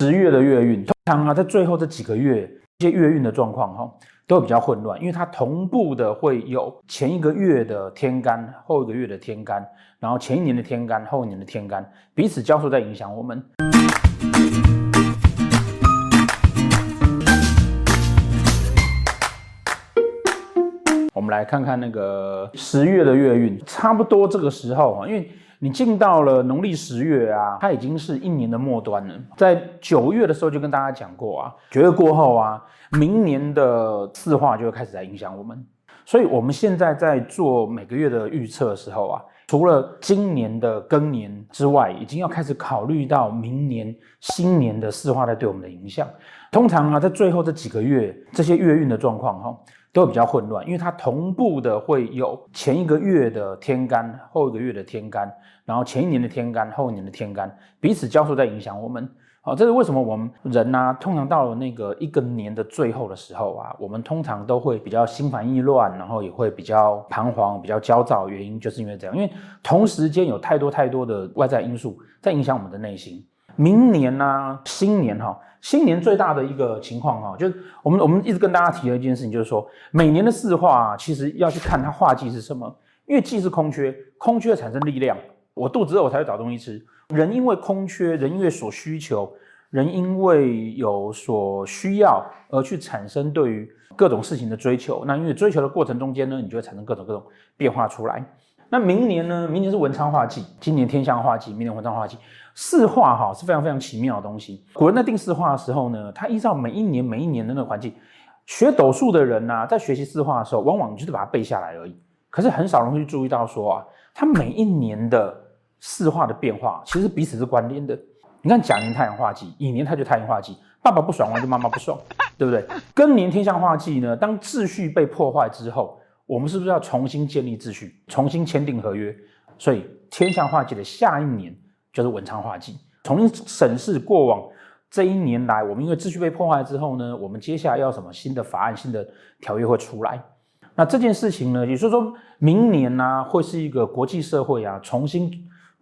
十月的月运，通常啊，在最后这几个月，一些月运的状况哈，都会比较混乱，因为它同步的会有前一个月的天干，后一个月的天干，然后前一年的天干，后一年的天干，彼此交错在影响我们。我们来看看那个十月的月运，差不多这个时候啊，因为。你进到了农历十月啊，它已经是一年的末端了。在九月的时候就跟大家讲过啊，九月过后啊，明年的四化就会开始来影响我们。所以我们现在在做每个月的预测的时候啊，除了今年的庚年之外，已经要开始考虑到明年新年的四化在对我们的影响。通常啊，在最后这几个月，这些月运的状况哈。都比较混乱，因为它同步的会有前一个月的天干，后一个月的天干，然后前一年的天干，后一年的天干，彼此交错在影响我们。好，这是为什么我们人呢、通常到了那个一个年的最后的时候啊，我们通常都会比较心烦意乱，然后也会比较彷徨、比较焦躁。原因就是因为这样，因为同时间有太多太多的外在因素在影响我们的内心。明年呢、啊，新年哈。新年最大的一个情况哈，就是我们我们一直跟大家提的一件事情，就是说每年的四化其实要去看它化忌是什么，因为忌是空缺，空缺产生力量，我肚子饿我才会找东西吃。人因为空缺，人因为所需求，人因为有所需要而去产生对于各种事情的追求。那因为追求的过程中间呢，你就会产生各种各种变化出来。那明年呢？明年是文昌化忌，今年天相化忌，明年文昌化忌。四化哈是非常非常奇妙的东西。古人在定四化的时候呢，他依照每一年每一年的那个环境，学斗数的人呐、啊，在学习四化的时候，往往就是把它背下来而已。可是很少人会注意到说啊，他每一年的四化的变化，其实彼此是关联的。你看甲年太阳化忌，乙年他就太阳化忌，爸爸不爽完就妈妈不爽，对不对？庚年天相化忌呢，当秩序被破坏之后。我们是不是要重新建立秩序，重新签订合约？所以天相化忌的下一年就是文昌化忌，重新审视过往这一年来，我们因为秩序被破坏之后呢，我们接下来要什么新的法案、新的条约会出来？那这件事情呢，也就是说明年呢、啊，会是一个国际社会啊重新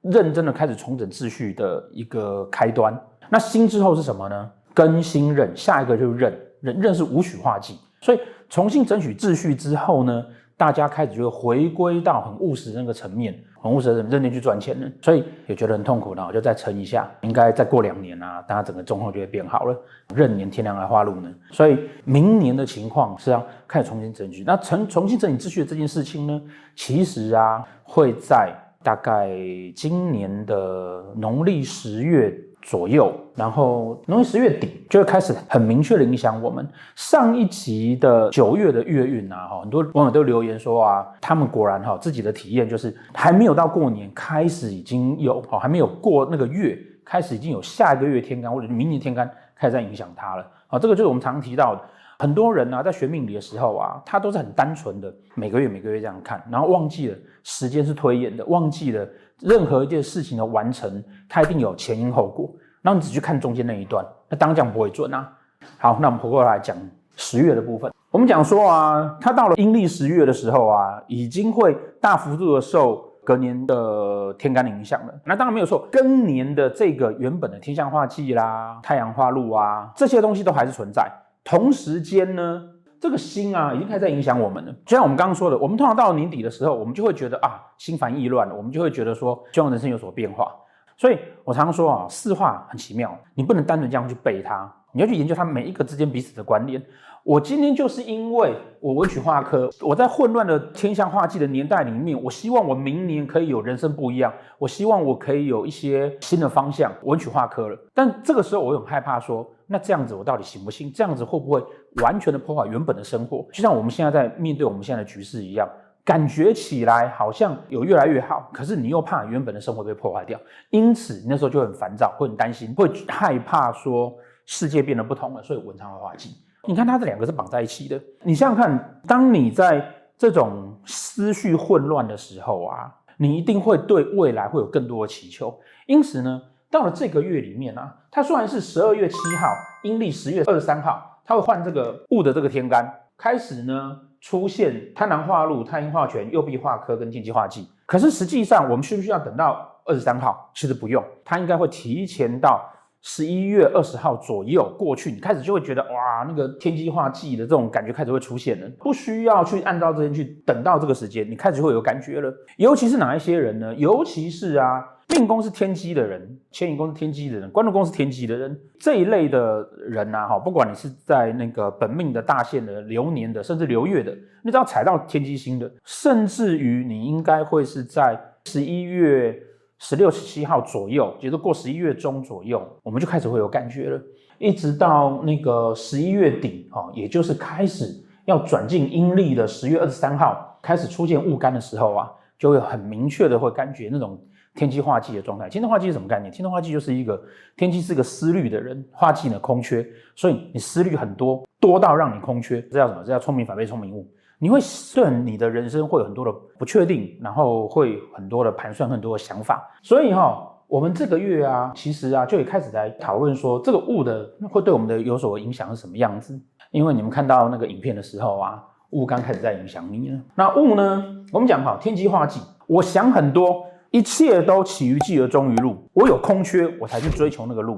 认真的开始重整秩序的一个开端。那新之后是什么呢？庚辛壬，下一个就是壬，壬壬是武曲化忌，所以。重新整取秩序之后呢，大家开始就会回归到很务实那个层面，很务实的认真去赚钱了，所以也觉得很痛苦，然后就再撑一下，应该再过两年啊，大家整个状况就会变好了。任年天梁来化禄呢，所以明年的情况是要开始重新整取。那重重新整理秩序这件事情呢，其实啊会在大概今年的农历十月。左右，然后农历十月底就会开始很明确的影响我们。上一集的九月的月运啊，哈，很多网友都留言说啊，他们果然哈自己的体验就是还没有到过年，开始已经有哈，还没有过那个月，开始已经有下一个月天干或者明年天干开始在影响他了。啊，这个就是我们常提到的，很多人啊在学命理的时候啊，他都是很单纯的每个月每个月这样看，然后忘记了时间是推演的，忘记了。任何一件事情的完成，它一定有前因后果。然后你只去看中间那一段，那当然这样不会准啊。好，那我们回过来讲十月的部分。我们讲说啊，它到了阴历十月的时候啊，已经会大幅度的受隔年的天干的影响了。那当然没有错，庚年的这个原本的天象化忌啦、太阳化禄啊，这些东西都还是存在。同时间呢。这个心啊，已经开始在影响我们了。就像我们刚刚说的，我们通常到了年底的时候，我们就会觉得啊，心烦意乱了，我们就会觉得说，希望人生有所变化。所以我常常说啊，四化很奇妙，你不能单纯这样去背它，你要去研究它每一个之间彼此的关联。我今天就是因为我文曲化科，我在混乱的天象化忌的年代里面，我希望我明年可以有人生不一样，我希望我可以有一些新的方向，文曲化科了。但这个时候我很害怕说，那这样子我到底行不行？这样子会不会完全的破坏原本的生活？就像我们现在在面对我们现在的局势一样，感觉起来好像有越来越好，可是你又怕原本的生活被破坏掉，因此那时候就很烦躁，会很担心，会害怕说世界变得不同了，所以文昌会化忌。你看它这两个是绑在一起的，你想想看，当你在这种思绪混乱的时候啊，你一定会对未来会有更多的祈求，因此呢。到了这个月里面啊，它虽然是十二月七号，阴历十月二十三号，它会换这个戊的这个天干，开始呢出现贪狼化禄、太阴化权、右弼化科跟禁忌化忌。可是实际上，我们需不需要等到二十三号？其实不用，它应该会提前到十一月二十号左右过去，你开始就会觉得哇，那个天机化忌的这种感觉开始会出现了，不需要去按照这边去等到这个时间，你开始就会有感觉了。尤其是哪一些人呢？尤其是啊。命宫是天机的人，迁移宫是天机的人，官禄宫是天机的人，这一类的人呐，哈，不管你是在那个本命的大限的流年的，甚至流月的，你只要踩到天机星的，甚至于你应该会是在十一月十六、十七号左右，也就是过十一月中左右，我们就开始会有感觉了，一直到那个十一月底，哈，也就是开始要转进阴历的十月二十三号，开始出现雾干的时候啊，就会很明确的会感觉那种。天机化忌的状态，天气化忌是什么概念？天气化忌就是一个天机是个思虑的人，化忌呢空缺，所以你思虑很多，多到让你空缺，这叫什么？这叫聪明反被聪明误。你会对你的人生会有很多的不确定，然后会很多的盘算，很多的想法。所以哈、哦，我们这个月啊，其实啊，就也开始在讨论说，这个戊的会对我们的有所影响是什么样子？因为你们看到那个影片的时候啊，戊刚开始在影响你了。那戊呢？我们讲哈，天机化忌，我想很多。一切都起于忌而终于路，我有空缺，我才去追求那个路。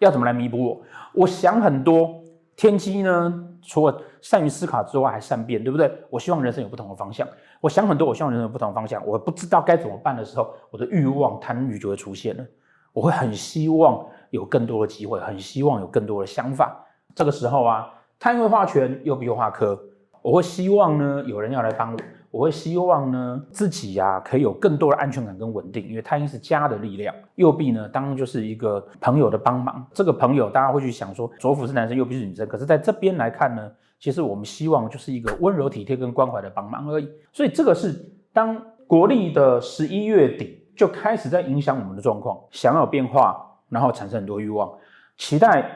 要怎么来弥补我？我想很多，天机呢，除了善于思考之外，还善变，对不对？我希望人生有不同的方向。我想很多，我希望人生有不同的方向。我不知道该怎么办的时候，我的欲望、贪欲就会出现了。我会很希望有更多的机会，很希望有更多的想法。这个时候啊，贪会化权，又必化科。我会希望呢，有人要来帮我。我会希望呢，自己呀、可以有更多的安全感跟稳定，因为太阴是家的力量。右臂呢，当然就是一个朋友的帮忙。这个朋友，大家会去想说，左辅是男生，右臂是女生。可是在这边来看呢，其实我们希望就是一个温柔体贴跟关怀的帮忙而已。所以这个是当国历的十一月底就开始在影响我们的状况，想要变化，然后产生很多欲望，期待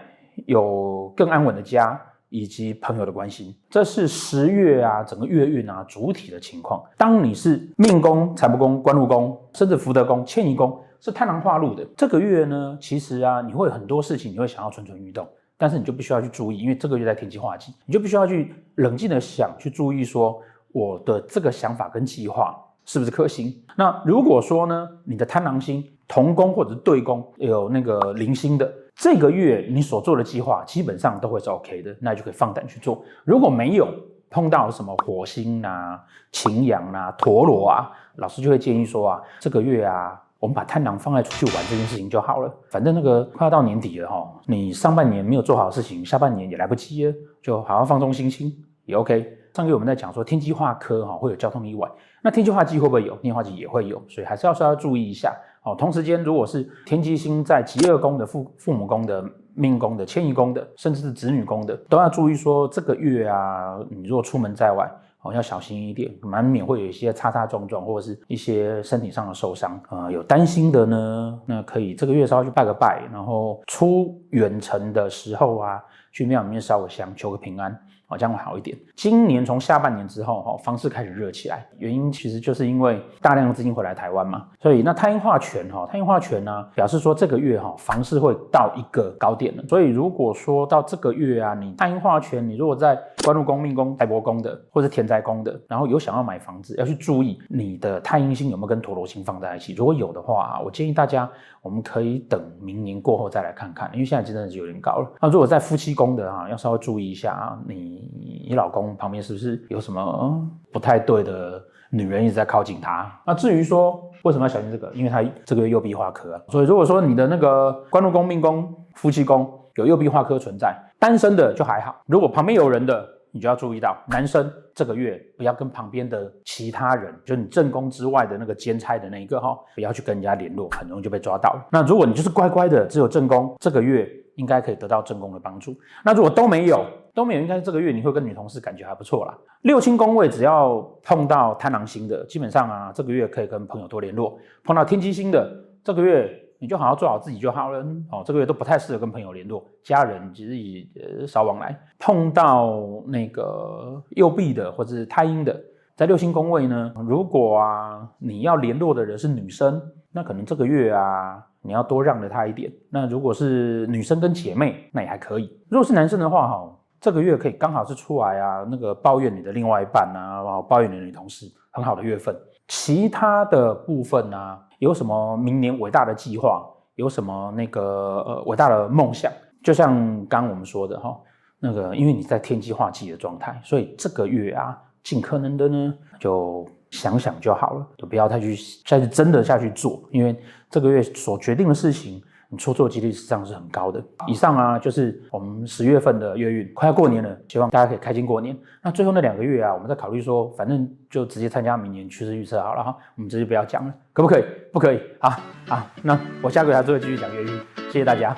有更安稳的家。以及朋友的关心，这是十月啊，整个月运啊主体的情况。当你是命宫、财帛宫、官禄宫，甚至福德宫、迁移宫是贪狼化禄的这个月呢，其实啊，你会很多事情你会想要蠢蠢欲动，但是你就必须要去注意，因为这个月在天机化忌，你就必须要去冷静的想，去注意说我的这个想法跟计划是不是可行。那如果说呢，你的贪狼星同宫或者是对宫有那个零星的。这个月你所做的计划基本上都会是 OK 的，那就可以放胆去做。如果没有碰到什么火星啊、擎羊啊、陀螺啊，老师就会建议说啊，这个月啊，我们把贪狼放在出去玩这件事情就好了。反正那个快要到年底了哈，你上半年没有做好的事情，下半年也来不及了，就好好放松心情也 OK。上个月我们在讲说天机化科哈会有交通意外，那天机化忌会不会有？天化忌也会有，所以还是要稍微注意一下。哦，同时间，如果是天机星在极恶宫的父父母宫的命宫的迁移宫的，甚至是子女宫的，都要注意说这个月啊，你若出门在外，哦，要小心一点，难免会有一些擦擦撞撞，或者是一些身体上的受伤啊、呃。有担心的呢，那可以这个月稍微去拜个拜，然后出远程的时候啊，去庙里面烧个香，求个平安。哦，这样会好一点。今年从下半年之后，哈，房市开始热起来，原因其实就是因为大量的资金回来台湾嘛。所以那太阴化权，哈，太阴化权呢，表示说这个月哈，房市会到一个高点了。所以如果说到这个月啊，你太阴化权，你如果在官禄宫、命宫、财帛宫的，或者田在宫的，然后有想要买房子，要去注意你的太阴星有没有跟陀罗星放在一起。如果有的话，我建议大家，我们可以等明年过后再来看看，因为现在真的是有点高了。那如果在夫妻宫的哈，要稍微注意一下啊，你。你老公旁边是不是有什么不太对的女人一直在靠近他？那至于说为什么要小心这个？因为他这个月右弼化科啊，所以如果说你的那个官禄宫、命宫、夫妻宫有右弼化科存在，单身的就还好。如果旁边有人的，你就要注意到，男生这个月不要跟旁边的其他人，就是你正宫之外的那个兼差的那一个哈，不要去跟人家联络，很容易就被抓到。那如果你就是乖乖的，只有正宫，这个月应该可以得到正宫的帮助。那如果都没有，都没有，应该这个月你会跟女同事感觉还不错啦。六亲宫位只要碰到贪狼星的，基本上啊，这个月可以跟朋友多联络。碰到天机星的，这个月你就好好做好自己就好了。哦，这个月都不太适合跟朋友联络，家人其实也少往来。碰到那个右弼的或者是太阴的，在六星宫位呢，如果啊你要联络的人是女生，那可能这个月啊你要多让着她一点。那如果是女生跟姐妹，那也还可以。如果是男生的话，哈。这个月可以刚好是出来啊，那个抱怨你的另外一半啊，然后抱怨你的女同事，很好的月份。其他的部分啊，有什么明年伟大的计划有什么那个呃伟大的梦想？就像刚刚我们说的哈，那个因为你在天机化忌的状态，所以这个月啊，尽可能的呢就想想就好了，就不要太去再去真的下去做，因为这个月所决定的事情。你出错几率实际上是很高的。以上啊，就是我们十月份的月运，快要过年了，希望大家可以开心过年。那最后那两个月啊，我们再考虑说，反正就直接参加明年趋势预测好了哈，我们直接不要讲了，可不可以？不可以。啊啊，那我下个月还是会继续讲月运，谢谢大家。